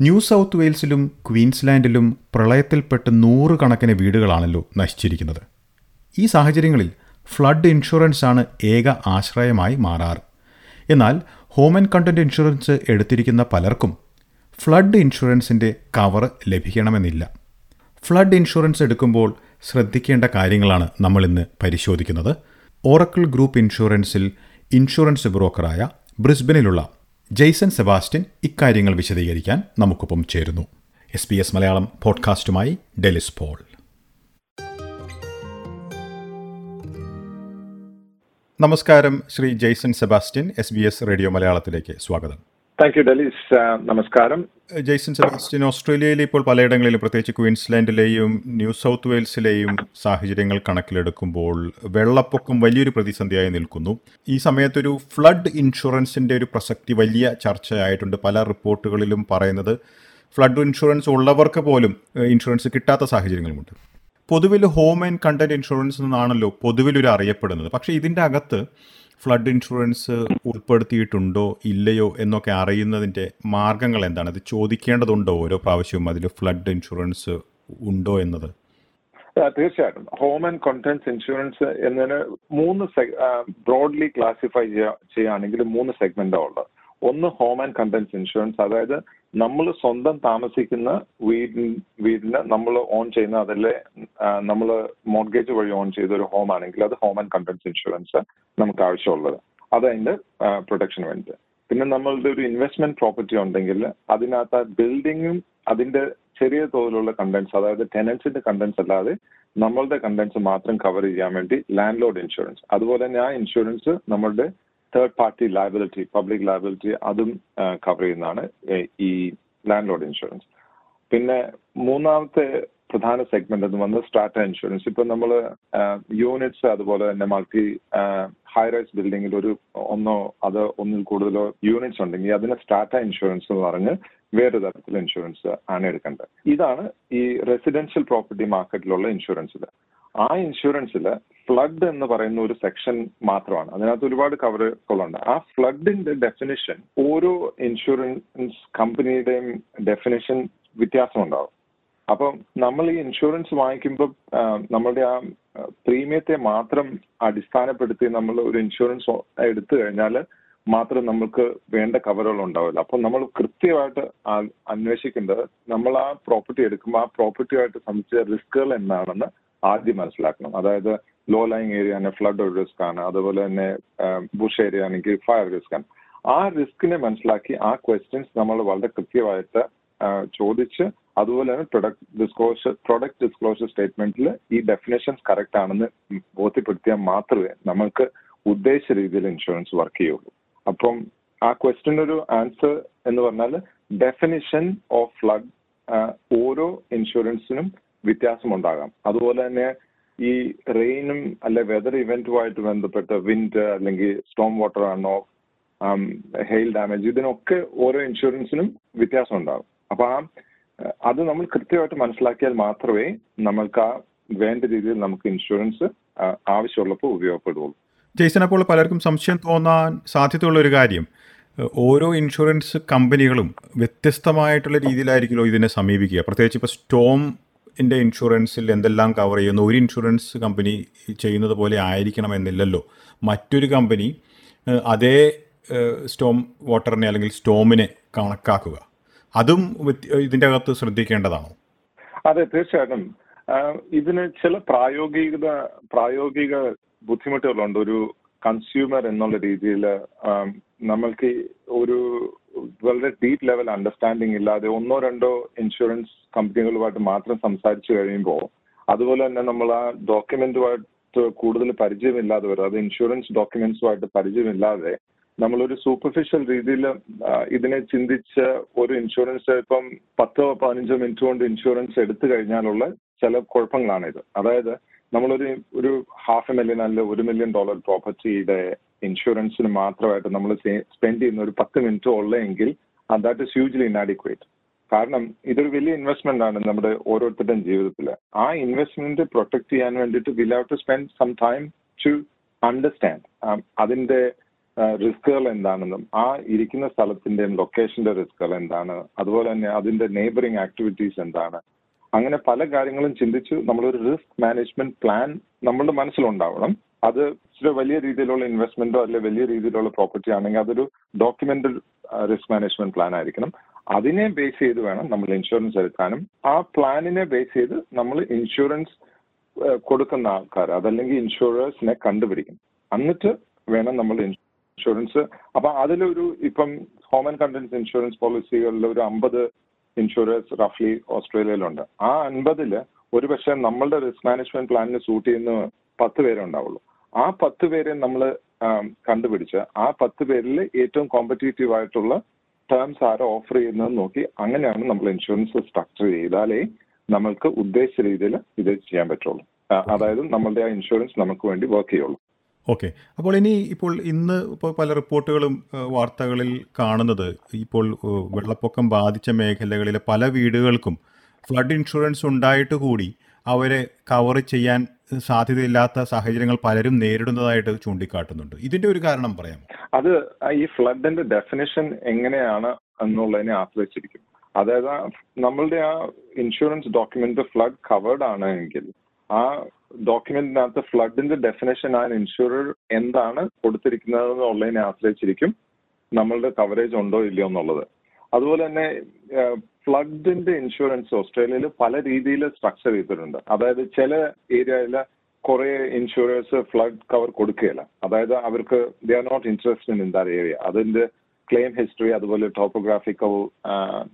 New south വെയിൽസിലും ക്വീൻസ്ലാൻഡിലും പ്രളയത്തിൽപ്പെട്ട് നൂറുകണക്കിന് വീടുകളാണല്ലോ നശിച്ചിരിക്കുന്നത്. ഈ സാഹചര്യങ്ങളിൽ ഫ്ലഡ് ഇൻഷുറൻസ് ആണ് ഏക ആശ്രയമായി മാറാറ്. എന്നാൽ ഹോം ആൻഡ് കണ്ടന്റ് ഇൻഷുറൻസ് എടുത്തിരിക്കുന്ന പലർക്കും ഫ്ലഡ് ഇൻഷുറൻസിന്റെ കവർ ലഭിക്കണമെന്നില്ല. ഫ്ലഡ് ഇൻഷുറൻസ് എടുക്കുമ്പോൾ ശ്രദ്ധിക്കേണ്ട കാര്യങ്ങളാണ് നമ്മൾ ഇന്ന് പരിശോധിക്കുന്നത്. ഓറക്കിൾ ഗ്രൂപ്പ് ഇൻഷുറൻസിൽ ഇൻഷുറൻസ് ബ്രോക്കറായ ബ്രിസ്ബനിലുള്ള ജെയ്സൺ സെബാസ്റ്റ്യൻ ഇക്കാര്യങ്ങൾ വിശദീകരിക്കാൻ നമുക്കൊപ്പം ചേരുന്നു. എസ് പി എസ് മലയാളം പോഡ്കാസ്റ്റുമായി ഡെലിസ് പോൾ. നമസ്കാരം. Shri Jason Sebastian S B S radio മലയാളത്തിലേക്ക് സ്വാഗതം. താങ്ക് യു ഡെലീസ് നമസ്കാരം ജെയ്സൺ സെബാസ്റ്റ്യൻ ഓസ്ട്രേലിയയിൽ ഇപ്പോൾ പലയിടങ്ങളിലും പ്രത്യേകിച്ച് ക്വീൻസ്ലാൻഡിലെയും ന്യൂ സൗത്ത് വെയിൽസിലെയും സാഹചര്യങ്ങൾ കണക്കിലെടുക്കുമ്പോൾ വെള്ളപ്പൊക്കം വലിയൊരു പ്രതിസന്ധിയായി നിൽക്കുന്നു. ഈ സമയത്തൊരു ഫ്ലഡ് ഇൻഷുറൻസിന്റെ ഒരു പ്രസക്തി വലിയ ചർച്ചയായിട്ടുണ്ട്. പല റിപ്പോർട്ടുകളിലും പറയുന്നത് ഫ്ലഡ് ഇൻഷുറൻസ് ഉള്ളവർക്ക് പോലും ഇൻഷുറൻസ് കിട്ടാത്ത സാഹചര്യങ്ങളുമുണ്ട്. പൊതുവിൽ ഹോം ആൻഡ് കണ്ടന്റ് ഇൻഷുറൻസ് എന്നാണല്ലോ പൊതുവിലൊരു അറിയപ്പെടുന്നത് പക്ഷേ ഇതിന്റെ അകത്ത് ഫ്ലഡ് ഇൻഷുറൻസ് ഉൾപ്പെടുത്തിയിട്ടുണ്ടോ ഇല്ലയോ എന്നൊക്കെ അറിയുന്നതിന്റെ മാർഗങ്ങൾ എന്താണ്? അത് ചോദിക്കേണ്ടതുണ്ടോ ഓരോ പ്രാവശ്യവും അതിൽ ഫ്ലഡ് ഇൻഷുറൻസ് ഉണ്ടോ എന്നത്? തീർച്ചയായിട്ടും. ഹോം ആൻഡ് കോntents ഇൻഷുറൻസ് എന്നതിന് മൂന്ന് ബ്രോഡ്ലി ക്ലാസിഫൈ ചെയ്യുകയാണെങ്കിൽ മൂന്ന് സെഗ്മെന്റാണ് ഉള്ളത്. ഒന്ന് ഹോം ആൻഡ് കണ്ടൻസ് ഇൻഷുറൻസ്. അതായത് നമ്മൾ സ്വന്തം താമസിക്കുന്ന വീടിന് വീടിന് നമ്മൾ ഓൺ ചെയ്യുന്ന അതല്ലേ നമ്മൾ മോർഗേജ് വഴി ഓൺ ചെയ്ത ഒരു ഹോം ആണെങ്കിൽ അത് ഹോം ആൻഡ് കണ്ടൻസ് ഇൻഷുറൻസ് നമുക്ക് ആവശ്യമുള്ളത്. അതതിന്റെ പ്രൊട്ടക്ഷൻ വേണ്ടി പിന്നെ നമ്മളുടെ ഒരു ഇൻവെസ്റ്റ്മെന്റ് പ്രോപ്പർട്ടി ഉണ്ടെങ്കിൽ അതിനകത്ത് ബിൽഡിങ്ങും അതിന്റെ ചെറിയ തോതിലുള്ള കണ്ടൻസ് അതായത് ടെനൻസിന്റെ കണ്ടൻസ് അല്ലാതെ നമ്മളുടെ കണ്ടൻസ് മാത്രം കവർ ചെയ്യാൻ വേണ്ടി ലാൻഡ് ലോഡ് ഇൻഷുറൻസ് അതുപോലെ തന്നെ ആ ഇൻഷുറൻസ് നമ്മളുടെ third party liability public liability അതും കവർ ചെയ്യുന്നതാണ് ഈ ലാൻഡ് ലോഡ് ഇൻഷുറൻസ് പിന്നെ മൂന്നാമത്തെ പ്രധാന സെഗ്മെന്റ് എന്ന് വന്നത് സ്ട്രാറ്റ ഇൻഷുറൻസ് ഇപ്പൊ നമ്മൾ യൂണിറ്റ്സ് അതുപോലെ തന്നെ മൾട്ടി ഹൈ റൈസ് ബിൽഡിങ്ങിൽ ഒരു ഒന്നോ അത് ഒന്നിൽ കൂടുതലോ യൂണിറ്റ്സ് ഉണ്ടെങ്കിൽ അതിന് സ്ട്രാറ്റ ഇൻഷുറൻസ് എന്ന് പറഞ്ഞ് വേറെ തരത്തിലുള്ള ഇൻഷുറൻസ് ആണ് എടുക്കേണ്ടത്. ഇതാണ് ഈ റെസിഡൻഷ്യൽ പ്രോപ്പർട്ടി മാർക്കറ്റിലുള്ള ഇൻഷുറൻസിൽ ആ ഇൻഷുറൻസിൽ ഫ്ലഡ് എന്ന് പറയുന്ന ഒരു സെക്ഷൻ മാത്രമാണ്. അതിനകത്ത് ഒരുപാട് കവറുകളുണ്ട് ആ ഫ്ലഡിന്റെ ഡെഫിനിഷൻ ഓരോ ഇൻഷുറൻസ് കമ്പനിയുടെയും ഡെഫിനിഷൻ വ്യത്യാസം ഉണ്ടാവും അപ്പം നമ്മൾ ഈ ഇൻഷുറൻസ് വാങ്ങിക്കുമ്പോൾ നമ്മളുടെ ആ പ്രീമിയത്തെ മാത്രം അടിസ്ഥാനപ്പെടുത്തി നമ്മൾ ഒരു ഇൻഷുറൻസ് എടുത്തു കഴിഞ്ഞാൽ മാത്രം നമുക്ക് വേണ്ട കവറുകൾ ഉണ്ടാവില്ല. അപ്പം നമ്മൾ കൃത്യമായിട്ട് അന്വേഷിക്കേണ്ടത് നമ്മൾ ആ പ്രോപ്പർട്ടി എടുക്കുമ്പോൾ ആ പ്രോപ്പർട്ടിയുമായിട്ട് സംബന്ധിച്ച റിസ്കുകൾ എന്താണെന്ന് ആദ്യം മനസ്സിലാക്കണം. അതായത് ലോ ലൈങ് ഏരിയ ആണ് ഫ്ലഡ് ഒരു റിസ്ക് ആണ്. അതുപോലെ തന്നെ ബുഷ് ഏരിയ ആണെങ്കിൽ ഫയർ റിസ്ക് ആണ്. ആ റിസ്കിനെ മനസ്സിലാക്കി ആ ക്വസ്റ്റ്യൻസ് നമ്മൾ വളരെ കൃത്യമായിട്ട് ചോദിച്ച് അതുപോലെ തന്നെ പ്രൊഡക്റ്റ് ഡിസ്ക്ലോഷർ പ്രൊഡക്റ്റ് ഡിസ്ക്ലോഷർ സ്റ്റേറ്റ്മെന്റിൽ ഈ ഡെഫിനേഷൻസ് കറക്റ്റ് ആണെന്ന് ബോധ്യപ്പെടുത്തിയാൽ മാത്രമേ നമുക്ക് ഉദ്ദേശിച്ച രീതിയിൽ ഇൻഷുറൻസ് വർക്ക് ചെയ്യുള്ളൂ. അപ്പം ആ ക്വസ്റ്റ്യൻ ഒരു ആൻസർ എന്ന് പറഞ്ഞാൽ ഡെഫിനിഷൻ ഓഫ് ഫ്ലഡ് ഓരോ ഇൻഷുറൻസിനും വ്യത്യാസമുണ്ടാകാം. അതുപോലെ തന്നെ ഈ റെയിനും അല്ലെ വെതർ ഇവന്റുമായിട്ട് ബന്ധപ്പെട്ട വിൻഡ് അല്ലെങ്കിൽ സ്റ്റോം വാട്ടർ ആണോ ഹെയിൽ ഡാമേജ് ഇതിനൊക്കെ ഓരോ ഇൻഷുറൻസിനും വ്യത്യാസം ഉണ്ടാകും അപ്പൊ ആ അത് നമ്മൾ കൃത്യമായിട്ട് മനസ്സിലാക്കിയാൽ മാത്രമേ നമ്മൾക്ക് ആ വേണ്ട രീതിയിൽ നമുക്ക് ഇൻഷുറൻസ് ആവശ്യമുള്ളപ്പോൾ ഉപയോഗപ്പെടുകയുള്ളൂ. ജെയ്സൺ അപ്പോൾ പലർക്കും സംശയം തോന്നാൻ സാധ്യതയുള്ള ഒരു കാര്യം. ഓരോ ഇൻഷുറൻസ് കമ്പനികളും വ്യത്യസ്തമായിട്ടുള്ള രീതിയിലായിരിക്കുമല്ലോ ഇതിനെ സമീപിക്കുക. പ്രത്യേകിച്ച് ഇപ്പോൾ സ്റ്റോം എന്റെ ഇൻഷുറൻസിൽ എന്തെല്ലാം കവർ ചെയ്യുന്നു? ഒരു ഇൻഷുറൻസ് കമ്പനി ചെയ്യുന്നത് പോലെ ആയിരിക്കണമെന്നില്ലല്ലോ. മറ്റൊരു കമ്പനി അതേ സ്റ്റോം വാട്ടറിനെ അല്ലെങ്കിൽ സ്റ്റോമിനെ കണക്കാക്കുക. അതും ഇതിന്റെ അകത്ത് ശ്രദ്ധിക്കേണ്ടതാണോ? അതെ തീർച്ചയായിട്ടും. ഇതിന് ചില പ്രായോഗിക പ്രായോഗിക ബുദ്ധിമുട്ടുകളുണ്ട്. ഒരു കൺസ്യൂമർ എന്നുള്ള രീതിയിൽ നമ്മൾക്ക് ഒരു വളരെ ഡീപ്പ് ലെവൽ അണ്ടർസ്റ്റാൻഡിംഗ് ഇല്ലാതെ ഒന്നോ രണ്ടോ ഇൻഷുറൻസ് കമ്പനികളുമായിട്ട് മാത്രം സംസാരിച്ചു കഴിയുമ്പോൾ അതുപോലെ തന്നെ നമ്മൾ ആ ഡോക്യുമെന്റുമായിട്ട് കൂടുതൽ പരിചയമില്ലാതെ വരും. അത് ഇൻഷുറൻസ് ഡോക്യുമെന്റ്സുമായിട്ട് പരിചയമില്ലാതെ നമ്മളൊരു സൂപ്പർഫിഷ്യൽ രീതിയിൽ ഇതിനെ ചിന്തിച്ച് ഒരു ഇൻഷുറൻസ് ഇപ്പം പത്തോ പതിനഞ്ചോ മിനിറ്റ് കൊണ്ട് ഇൻഷുറൻസ് എടുത്തു കഴിഞ്ഞാലുള്ള ചില കുഴപ്പങ്ങളാണ് ഇത് അതായത് നമ്മളൊരു ഒരു ഹാഫ് എ മില്യൺ അല്ലെ ഒരു മില്യൺ ഡോളർ പ്രോപ്പർട്ടിയുടെ ഇൻഷുറൻസിന് മാത്രമായിട്ട് നമ്മൾ സ്പെൻഡ് ചെയ്യുന്ന ഒരു പത്ത് മിനിറ്റ് ഉള്ളെങ്കിൽ ദാറ്റ് ഇസ് ഹ്യൂജ്ലി ഇനാഡിക്വേറ്റ് കാരണം ഇതൊരു വലിയ ഇൻവെസ്റ്റ്മെന്റ് ആണ് നമ്മുടെ ഓരോരുത്തരുടെയും ജീവിതത്തിൽ ആ ഇൻവെസ്റ്റ്മെന്റ് പ്രൊട്ടക്ട് ചെയ്യാൻ വേണ്ടിയിട്ട് will have to spend some time to understand അതിന്റെ റിസ്കുകൾ എന്താണെന്നും ആ ഇരിക്കുന്ന സ്ഥലത്തിന്റെയും ലൊക്കേഷന്റെ റിസ്കുകൾ എന്താണ് അതുപോലെ തന്നെ അതിന്റെ നെയ്ബറിംഗ് ആക്ടിവിറ്റീസ് എന്താണ്. അങ്ങനെ പല കാര്യങ്ങളും ചിന്തിച്ച് നമ്മളൊരു റിസ്ക് മാനേജ്മെന്റ് പ്ലാൻ നമ്മളുടെ മനസ്സിലുണ്ടാവണം. അത് ഇച്ചിരി വലിയ രീതിയിലുള്ള ഇൻവെസ്റ്റ്മെന്റോ അല്ലെ വലിയ രീതിയിലുള്ള പ്രോപ്പർട്ടി ആണെങ്കിൽ അതൊരു ഡോക്യുമെന്റഡ് റിസ്ക് മാനേജ്മെന്റ് പ്ലാൻ ആയിരിക്കണം. അതിനെ ബേസ് ചെയ്ത് വേണം നമ്മൾ ഇൻഷുറൻസ് എടുക്കാനും. ആ പ്ലാനിനെ ബേസ് ചെയ്ത് നമ്മൾ ഇൻഷുറൻസ് കൊടുക്കുന്ന ആൾക്കാർ അതല്ലെങ്കിൽ ഇൻഷുറേഴ്സിനെ കണ്ടുപിടിക്കും. എന്നിട്ട് വേണം നമ്മൾ ഇൻഷുറൻസ് അപ്പൊ അതിലൊരു ഇപ്പം ഹോം ആൻഡ് കണ്ടൻസ് ഇൻഷുറൻസ് പോളിസികളിൽ ഒരു അമ്പത് ഇൻഷുറൻസ് റഫ്ലി ഓസ്ട്രേലിയയിലുണ്ട്. ആ അൻപതിൽ ഒരുപക്ഷെ നമ്മളുടെ റിസ്ക് മാനേജ്മെന്റ് പ്ലാനിന് സൂട്ട് ചെയ്യുന്ന പത്ത് പേരെ ഉണ്ടാവുള്ളൂ. ആ പത്ത് പേരെ നമ്മൾ കണ്ടുപിടിച്ച് ആ പത്ത് പേരിൽ ഏറ്റവും കോമ്പറ്റേറ്റീവ് ആയിട്ടുള്ള ടേംസ് ആരോ ഓഫർ ചെയ്യുന്നത് നോക്കി അങ്ങനെയാണ് നമ്മൾ ഇൻഷുറൻസ് സ്ട്രക്ചർ ചെയ്താലേ നമ്മൾക്ക് ഉദ്ദേശിച്ച രീതിയിൽ ഇത് ചെയ്യാൻ പറ്റുള്ളൂ. അതായത് നമ്മളുടെ ആ ഇൻഷുറൻസ് നമുക്ക് വേണ്ടി വർക്ക് ചെയ്യുള്ളൂ. ഓക്കെ അപ്പോൾ ഇനി ഇപ്പോൾ ഇന്ന് ഇപ്പോൾ പല റിപ്പോർട്ടുകളും വാർത്തകളിൽ കാണുന്നത് ഇപ്പോൾ വെള്ളപ്പൊക്കം ബാധിച്ച മേഖലകളിലെ പല വീടുകൾക്കും ഫ്ലഡ് ഇൻഷുറൻസ് ഉണ്ടായിട്ട് കൂടി അവരെ കവർ ചെയ്യാൻ സാധ്യതയില്ലാത്ത സാഹചര്യങ്ങൾ പലരും നേരിടുന്നതായിട്ട് ചൂണ്ടിക്കാട്ടുന്നുണ്ട്. ഇതിന്റെ ഒരു കാരണം പറയാം അത് ഈ ഫ്ലഡിന്റെ ഡെഫിനേഷൻ എങ്ങനെയാണ് എന്നുള്ളതിനെ ആശ്രയിച്ചിരിക്കും അതായത് നമ്മളുടെ ആ ഇൻഷുറൻസ് ഡോക്യുമെന്റ് ഫ്ലഡ് കവേർഡ് ആണ് എങ്കിൽ ആ ഡോക്യുമെന്റിനകത്ത് ഫ്ലഡിന്റെ ഡെഫിനേഷൻ ആ ഇൻഷുറർ എന്താണ് കൊടുത്തിരിക്കുന്നത് എന്നുള്ളതിനെ ആശ്രയിച്ചിരിക്കും നമ്മളുടെ കവറേജ് ഉണ്ടോ ഇല്ലയോ എന്നുള്ളത്. അതുപോലെ തന്നെ ഫ്ലഡിന്റെ ഇൻഷുറൻസ് ഓസ്ട്രേലിയയിൽ പല രീതിയിൽ സ്ട്രക്ചർ ചെയ്തിട്ടുണ്ട്. അതായത് ചില ഏരിയയിൽ കുറെ ഇൻഷുറൻസ് ഫ്ലഡ് കവർ കൊടുക്കുകയില്ല. അതായത് അവർക്ക് they are not interested in that area അതിന്റെ ക്ലെയിം ഹിസ്റ്ററി അതുപോലെ ടോപ്പോഗ്രാഫിക്കൽ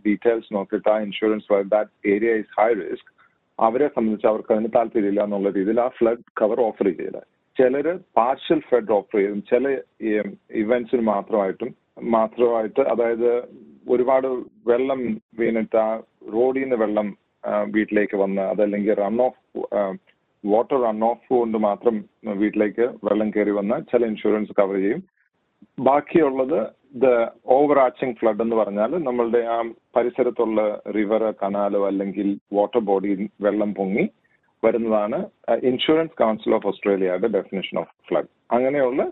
ഡീറ്റെയിൽസ് നോക്കിയിട്ട് ആ insurance that area is high risk അവരെ സംബന്ധിച്ച് അവർക്ക് അതിന് താല്പര്യമില്ല എന്നുള്ള രീതിയിൽ ആ ഫ്ലഡ് കവർ ഓഫർ ചെയ്യില്ല ചിലർ പാർഷ്യൽ ഫ്ലഡ് ഓഫർ ചെയ്യും. ചില ഇവന്റ്സിന് മാത്രമായിട്ടും മാത്രമായിട്ട് അതായത് ഒരുപാട് വെള്ളം വീണിട്ട് ആ റോഡിൽ നിന്ന് വെള്ളം വീട്ടിലേക്ക് വന്ന് അതല്ലെങ്കിൽ run off water run off കൊണ്ട് മാത്രം വീട്ടിലേക്ക് വെള്ളം കയറി വന്ന് ചില ഇൻഷുറൻസ് കവർ ചെയ്യും. ബാക്കിയുള്ളത് ദ ഓവർ ആച്ചിങ് ഫ്ലഡ് എന്ന് പറഞ്ഞാൽ നമ്മളുടെ ആ പരിസരത്തുള്ള റിവർ കനാലോ അല്ലെങ്കിൽ വാട്ടർ ബോഡി വെള്ളം പൊങ്ങി വരുന്നതാണ് ഇൻഷുറൻസ് കൗൺസിൽ ഓഫ് ഓസ്ട്രേലിയയുടെ ഡെഫിനേഷൻ ഓഫ് ഫ്ലഡ് അങ്ങനെയുള്ള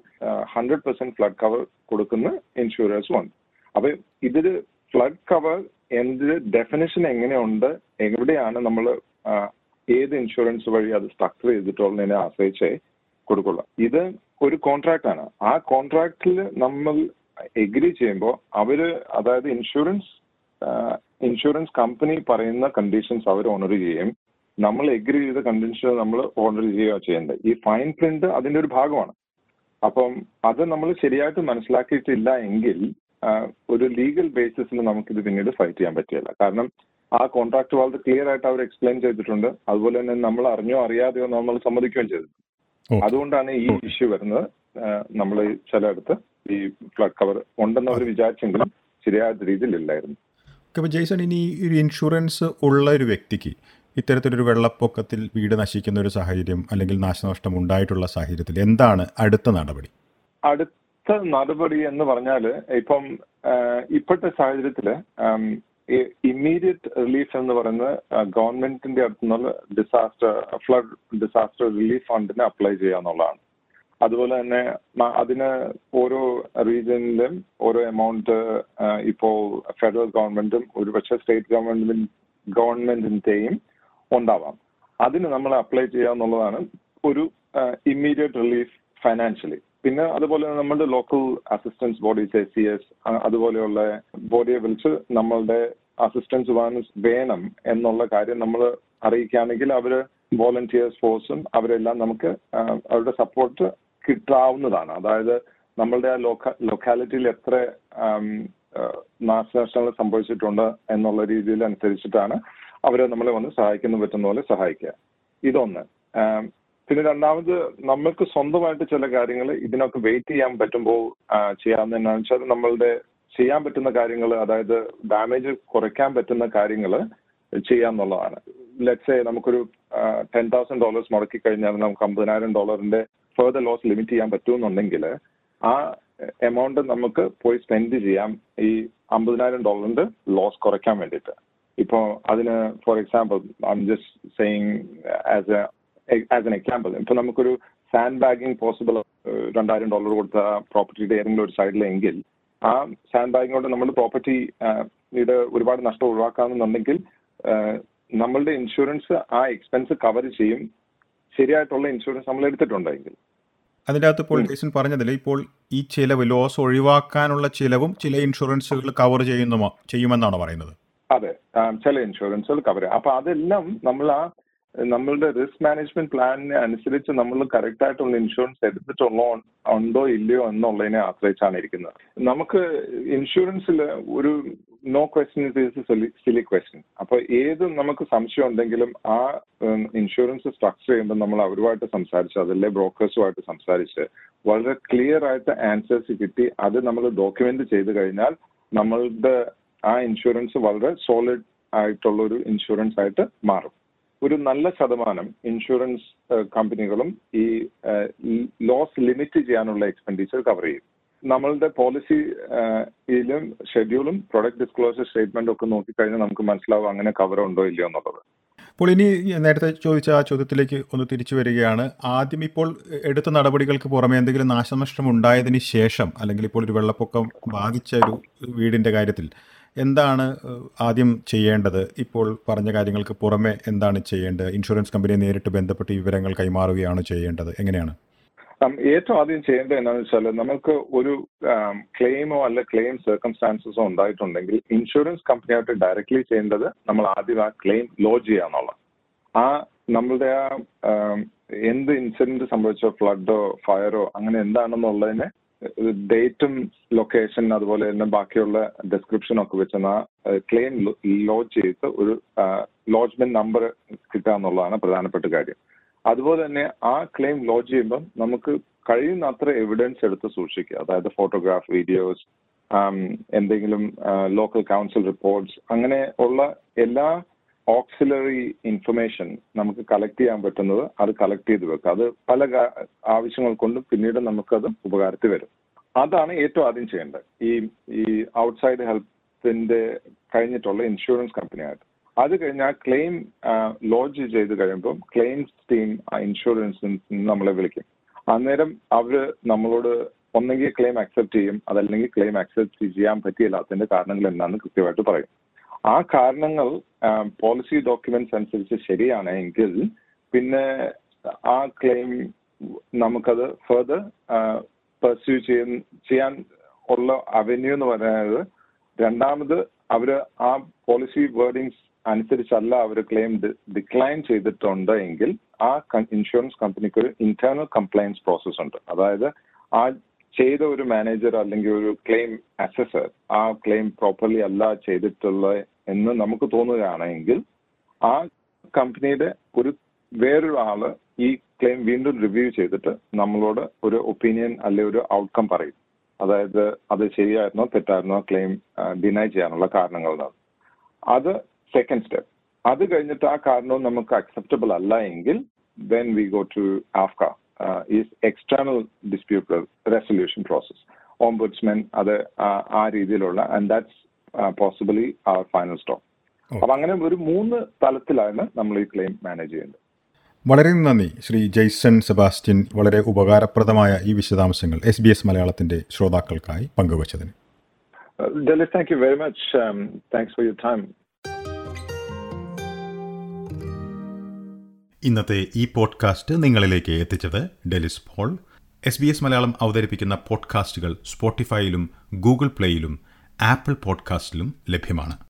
ഹൺഡ്രഡ് പെർസെന്റ് ഫ്ലഡ് കവർ കൊടുക്കുന്ന ഇൻഷുറൻസും ഉണ്ട്. അപ്പൊ ഇതിൽ ഫ്ലഡ് കവർ എന്ത് ഡെഫിനേഷൻ എങ്ങനെയുണ്ട്? എവിടെയാണ് നമ്മൾ ഏത് ഇൻഷുറൻസ് വഴി അത് സ്ട്രക്ചർ ചെയ്തിട്ടുള്ളതിനെ ആശ്രയിച്ചേ കൊടുക്കുള്ളൂ. ഇത് ഒരു കോൺട്രാക്ട് ആണ്. ആ കോൺട്രാക്റ്റിൽ നമ്മൾ എഗ്രി ചെയ്യുമ്പോൾ അവർ അതായത് ഇൻഷുറൻസ് ഇൻഷുറൻസ് കമ്പനി പറയുന്ന കണ്ടീഷൻസ് അവർ ഓണർ ചെയ്യും. നമ്മൾ എഗ്രി ചെയ്ത കണ്ടീഷൻ നമ്മൾ ഓണർ ചെയ്യുകയോ ചെയ്യേണ്ടത്. ഈ ഫൈൻ പ്രിന്റ് അതിന്റെ ഒരു ഭാഗമാണ്. അപ്പം അത് നമ്മൾ ശരിയായിട്ട് മനസ്സിലാക്കിയിട്ടില്ല എങ്കിൽ ഒരു ലീഗൽ ബേസിസിൽ നമുക്കിത് പിന്നീട് ഫൈറ്റ് ചെയ്യാൻ പറ്റില്ല. കാരണം ആ കോൺട്രാക്ട് വളരെ ക്ലിയർ ആയിട്ട് അവർ എക്സ്പ്ലെയിൻ ചെയ്തിട്ടുണ്ട്. അതുപോലെ തന്നെ നമ്മൾ അറിഞ്ഞോ അറിയാതെയോ നമ്മൾ സമ്മതിക്കുകയും ചെയ്തു അതുകൊണ്ടാണ് ഈ ഇഷ്യൂ വരുന്നത്. നമ്മൾ ചിലയിടത്ത് ഈ ഫ്ലഡ് കവർ ഉണ്ടെന്ന് അവർ വിചാരിച്ചെങ്കിലും ശരിയായ രീതിയിൽ ഇല്ലായിരുന്നു. അപ്പോൾ ജെയ്സൺ ഇനി ഒരു ഇൻഷുറൻസ് ഉള്ള ഒരു വ്യക്തിക്ക് ഇത്തരത്തിലൊരു വെള്ളപ്പൊക്കത്തിൽ വീട് നശിക്കുന്ന ഒരു സാഹചര്യം അല്ലെങ്കിൽ നാശനഷ്ടം ഉണ്ടായിട്ടുള്ള സാഹചര്യത്തിൽ എന്താണ് അടുത്ത നടപടി? അടുത്ത നടപടി എന്ന് പറഞ്ഞാൽ ഇപ്പം ഇപ്പോഴത്തെ സാഹചര്യത്തിൽ ഇമ്മീഡിയറ്റ് റിലീഫ് എന്ന് പറയുന്നത് ഗവൺമെന്റിന്റെ അടുത്തുനിന്നുള്ള ഡിസാസ്റ്റർ ഫ്ലഡ് ഡിസാസ്റ്റർ റിലീഫ് ഫണ്ടിന് അപ്ലൈ ചെയ്യുക എന്നുള്ളതാണ്. അതുപോലെ തന്നെ അതിന് ഓരോ റീജിയനിലും ഓരോ എമൗണ്ട് ഇപ്പോൾ ഫെഡറൽ ഗവൺമെന്റും ഒരുപക്ഷെ സ്റ്റേറ്റ് ഗവൺമെന്റ് ഗവൺമെന്റിന്റെയും ഉണ്ടാവാം. അതിന് നമ്മൾ അപ്ലൈ ചെയ്യുക എന്നുള്ളതാണ് ഒരു ഇമ്മീഡിയറ്റ് റിലീഫ് ഫൈനാൻഷ്യലി. പിന്നെ അതുപോലെ നമ്മളുടെ local assistance bodies A C S അതുപോലെയുള്ള ബോഡിയെ വിളിച്ച് നമ്മളുടെ അസിസ്റ്റൻസ് വേണം എന്നുള്ള കാര്യം നമ്മൾ അറിയിക്കുകയാണെങ്കിൽ അവർ വോളണ്ടിയേഴ്സ് ഫോഴ്സും അവരെല്ലാം നമുക്ക് അവരുടെ സപ്പോർട്ട് കിട്ടാവുന്നതാണ്. അതായത് നമ്മളുടെ ആ ലോക്ക ലൊക്കാലിറ്റിയിൽ എത്ര നാശനഷ്ടങ്ങൾ സംഭവിച്ചിട്ടുണ്ട് എന്നുള്ള രീതിയിൽ അനുസരിച്ചിട്ടാണ് അവരെ നമ്മളെ വന്ന് സഹായിക്കുന്ന പറ്റുന്ന പോലെ സഹായിക്കുക. ഇതൊന്ന്. പിന്നെ രണ്ടാമത് നമ്മൾക്ക് സ്വന്തമായിട്ട് ചില കാര്യങ്ങൾ ഇതിനൊക്കെ വെയിറ്റ് ചെയ്യാൻ പറ്റുമ്പോൾ ചെയ്യാവുന്ന എന്നാന്ന് വെച്ചാൽ നമ്മളുടെ ചെയ്യാൻ പറ്റുന്ന കാര്യങ്ങൾ അതായത് ഡാമേജ് കുറയ്ക്കാൻ പറ്റുന്ന കാര്യങ്ങൾ ചെയ്യാന്നുള്ളതാണ്. ലെറ്റ്സ് നമുക്കൊരു ടെൻ തൗസൻഡ് ഡോളേഴ്സ് മുടക്കി കഴിഞ്ഞാൽ നമുക്ക് അമ്പതിനായിരം ഡോളറിന്റെ ഫെർദർ ലോസ് ലിമിറ്റ് ചെയ്യാൻ പറ്റുമെന്നുണ്ടെങ്കിൽ ആ എമൗണ്ട് നമുക്ക് പോയി സ്പെൻഡ് ചെയ്യാം. ഈ അമ്പതിനായിരം ഡോളറിന്റെ ലോസ് കുറയ്ക്കാൻ വേണ്ടിയിട്ട്. ഇപ്പോൾ അതിന് for example I just saying as a as an example ഇപ്പൊ നമുക്കൊരു സാൻഡ് ബാഗിങ് പോസിബിൾ രണ്ടായിരം ഡോളർ കൊടുത്ത പ്രോപ്പർട്ടിയുടെ ഏതെങ്കിലും ഒരു സൈഡിലെങ്കിൽ ആ സാൻഡ് ബാഗിങ് കൊണ്ട് നമ്മൾ പ്രോപ്പർട്ടി യുടെ ഒരുപാട് നഷ്ടം ഒഴിവാക്കാമെന്നുണ്ടെങ്കിൽ നമ്മളുടെ ഇൻഷുറൻസ് ആ എക്സ്പെൻസ് കവർ ചെയ്യും. ശരിയായിട്ടുള്ള ഇൻഷുറൻസ് നമ്മൾ എടുത്തിട്ടുണ്ടെങ്കിൽ. അതിന്റെ അകത്ത് ഇപ്പോൾ ജേസൺ പറഞ്ഞതിൽ ഇപ്പോൾ ഈ ചിലവ് ലോസ് ഒഴിവാക്കാനുള്ള ചിലവും ചില ഇൻഷുറൻസുകൾ കവർ ചെയ്യുന്നു ചെയ്യുമെന്നാണ് പറയുന്നത്? അതെ ചില ഇൻഷുറൻസുകൾ കവർ അപ്പൊ അതെല്ലാം നമ്മൾ ആ നമ്മളുടെ റിസ്ക് മാനേജ്മെന്റ് പ്ലാനിനെ അനുസരിച്ച് നമ്മൾ കറക്റ്റ് ആയിട്ടുള്ള ഇൻഷുറൻസ് എടുത്തിട്ടുള്ളോ ഉണ്ടോ ഇല്ലയോ എന്നുള്ളതിനെ ആശ്രയിച്ചാണ് ഇരിക്കുന്നത്. നമുക്ക് ഇൻഷുറൻസിൽ ഒരു no question is silly question അപ്പൊ ഏത് നമുക്ക് സംശയം ഉണ്ടെങ്കിലും ആ ഇൻഷുറൻസ് സ്ട്രക്ചർ ചെയ്യുമ്പോൾ നമ്മൾ അവരുമായിട്ട് സംസാരിച്ച് അതല്ലേ ബ്രോക്കേഴ്സുമായിട്ട് സംസാരിച്ച് വളരെ ക്ലിയർ ആയിട്ട് ആൻസേഴ്സ് കിട്ടി. അത് നമ്മൾ ഡോക്യുമെന്റ് ചെയ്ത് കഴിഞ്ഞാൽ നമ്മളുടെ ആ ഇൻഷുറൻസ് വളരെ സോളിഡ് ആയിട്ടുള്ള ഒരു ഇൻഷുറൻസ് ആയിട്ട് മാറും. ഒരു നല്ല ശതമാനം ഇൻഷുറൻസ് കമ്പനികളും ഈ ലോസ് ലിമിറ്റ് ചെയ്യാനുള്ള എക്സ്പെൻഡിച്ചർ കവർ ചെയ്യും. നമ്മളുടെ പോളിസിയിലും ഷെഡ്യൂളും പ്രൊഡക്റ്റ് ഡിസ്ക്ലോസർ സ്റ്റേറ്റ്മെന്റ് ഒക്കെ നോക്കിക്കഴിഞ്ഞാൽ നമുക്ക് മനസ്സിലാവും അങ്ങനെ കവർ ഉണ്ടോ ഇല്ലയോ എന്നുള്ളത്. അപ്പോൾ ഇനി നേരത്തെ ചോദിച്ച ആ ചോദ്യത്തിലേക്ക് ഒന്ന് തിരിച്ചു വരികയാണ്. ആദ്യം ഇപ്പോൾ എടുത്ത നടപടികൾക്ക് പുറമെ എന്തെങ്കിലും നാശനഷ്ടം ഉണ്ടായതിന് ശേഷം അല്ലെങ്കിൽ ഇപ്പോൾ ഒരു വെള്ളപ്പൊക്കം ബാധിച്ച ഒരു വീടിന്റെ കാര്യത്തിൽ എന്താണ് ആദ്യം ചെയ്യേണ്ടത്? ഇപ്പോൾ പറഞ്ഞ കാര്യങ്ങൾക്ക് പുറമെ എന്താണ് ചെയ്യേണ്ടത്? ഇൻഷുറൻസ് കമ്പനിയെ നേരിട്ട് ബന്ധപ്പെട്ട് വിവരങ്ങൾ കൈമാറുകയാണ് ചെയ്യേണ്ടത്. എങ്ങനെയാണ്? ഏറ്റവും ആദ്യം ചെയ്യേണ്ടത് എന്താണെന്ന് വെച്ചാൽ നമുക്ക് ഒരു ക്ലെയിമോ അല്ല ക്ലെയിം സർക്കംസ്റ്റാൻസസോ ഉണ്ടായിട്ടുണ്ടെങ്കിൽ ഇൻഷുറൻസ് കമ്പനിയായിട്ട് ഡയറക്ട്ലി ചെയ്യേണ്ടത് നമ്മൾ ആദ്യം ആ ക്ലെയിം ലോഡ് ചെയ്യാന്നുള്ള ആ നമ്മളുടെ ആ എന്ത് ഇൻസിഡന്റ് സംഭവിച്ചോ ഫ്ലഡോ ഫയറോ അങ്ങനെ എന്താണെന്നുള്ളതിനെ ഡേറ്റും ലൊക്കേഷൻ അതുപോലെ തന്നെ ബാക്കിയുള്ള ഡിസ്ക്രിപ്ഷൻ ഒക്കെ വെച്ച് ആ ക്ലെയിം ലോഡ് ചെയ്ത് ഒരു ലോഡ്ജ്മെന്റ് നമ്പർ കിട്ടുക എന്നുള്ളതാണ് പ്രധാനപ്പെട്ട കാര്യം. അതുപോലെ തന്നെ ആ ക്ലെയിം ലോഡ്ജ് ചെയ്യുമ്പം നമുക്ക് കഴിയുന്നത്ര എവിഡൻസ് എടുത്ത് സൂക്ഷിക്കുക. അതായത് ഫോട്ടോഗ്രാഫ് വീഡിയോസ് എന്തെങ്കിലും ലോക്കൽ കൗൺസിൽ റിപ്പോർട്ട്സ് അങ്ങനെ ഉള്ള എല്ലാ ഓക്സിലറി ഇൻഫർമേഷൻ നമുക്ക് കളക്ട് ചെയ്യാൻ പറ്റുന്നത് അത് കളക്ട് ചെയ്ത് വെക്കുക. അത് പല ആവശ്യങ്ങൾ കൊണ്ടും പിന്നീട് നമുക്കത് ഉപകാരത്തിൽ വരും. അതാണ് ഏറ്റവും ആദ്യം ചെയ്യേണ്ടത്. ഈ ഈ ഔട്ട്സൈഡ് ഹെൽത്തിന്റെ കഴിഞ്ഞിട്ടുള്ള ഇൻഷുറൻസ് കമ്പനിയായിട്ട് അത് കഴിഞ്ഞാൽ ക്ലെയിം ലോഞ്ച് ചെയ്ത് കഴിയുമ്പോൾ ക്ലെയിംസ് ടീം ഇൻഷുറൻസിൽ നമ്മളെ വിളിക്കും. അന്നേരം അവർ നമ്മളോട് ഒന്നെങ്കിൽ ക്ലെയിം അക്സെപ്റ്റ് ചെയ്യും അതല്ലെങ്കിൽ ക്ലെയിം അക്സെപ്റ്റ് ചെയ്യാൻ പറ്റിയില്ലാത്തതിന്റെ കാരണങ്ങൾ എന്താണെന്ന് കൃത്യമായിട്ട് പറയും. ആ കാരണങ്ങൾ പോളിസി ഡോക്യുമെന്റ്സ് അനുസരിച്ച് ശരിയാണ് എങ്കിൽ പിന്നെ ആ ക്ലെയിം നമുക്കത് ഫെർദർ പെർസ്യൂ ചെയ്യാൻ ഉള്ള അവന്യൂ എന്ന് പറയുന്നത് രണ്ടാമത് അവർ ആ പോളിസി വേർഡിങ്സ് അനുസരിച്ചല്ല അവർ ക്ലെയിം ഡിക്ലൈൻ ചെയ്തിട്ടുണ്ട് എങ്കിൽ ആ ഇൻഷുറൻസ് കമ്പനിക്ക് ഒരു ഇന്റേണൽ കംപ്ലയൻസ് പ്രോസസ് ഉണ്ട്. അതായത് ആ ചെയ്ത ഒരു മാനേജർ അല്ലെങ്കിൽ ഒരു ക്ലെയിം അസസർ ആ ക്ലെയിം പ്രോപ്പർലി അല്ല ചെയ്തിട്ടുള്ള എന്ന് നമുക്ക് തോന്നുകയാണെങ്കിൽ ആ കമ്പനിയുടെ ഒരു വേറൊരു ആൾ ഈ ക്ലെയിം വീണ്ടും റിവ്യൂ ചെയ്തിട്ട് നമ്മളോട് ഒരു ഒപ്പീനിയൻ അല്ലെ ഒരു ഔട്ട്കം പറയും. അതായത് അത് ശരിയായിരുന്നോ തെറ്റായിരുന്നോ ക്ലെയിം ഡിനൈ ചെയ്യാനുള്ള കാരണങ്ങൾ അത് സെക്കൻഡ് സ്റ്റെപ്പ് അത് കഴിഞ്ഞിട്ട് ആ കാരണവും നമുക്ക് അക്സെപ്റ്റബിൾ അല്ല എങ്കിൽ then we go to AFCA is external dispute resolution process ombudsmen അത് ആ രീതിയിലുള്ള and that's possibly our final stop അപ്പൊ അങ്ങനെ ഒരു മൂന്ന് തലത്തിലാണ് നമ്മൾ ഈ ക്ലെയിം മാനേജ് ചെയ്യുന്നത് വളരെ നന്ദി ശ്രീ ജെയ്സൺ സെബാസ്റ്റ്യൻ. വളരെ ഉപകാരപ്രദമായ ഈ വിശദാംശങ്ങൾ എസ് ബി എസ് മലയാളത്തിന്റെ ശ്രോതാക്കൾക്കായി പങ്കുവച്ചതിന്. Delis thank you very much thanks for your time ഇന്നത്തെ ഈ പോഡ്കാസ്റ്റ് നിങ്ങളിലേക്ക് എത്തിച്ചത് Delis Paul. S B S Malayalam അവതരിപ്പിക്കുന്ന പോഡ്കാസ്റ്റുകൾ സ്പോട്ടിഫൈയിലും ഗൂഗിൾ പ്ലേയിലും ആപ്പിൾ പോഡ്കാസ്റ്റിലും ലഭ്യമാണ്.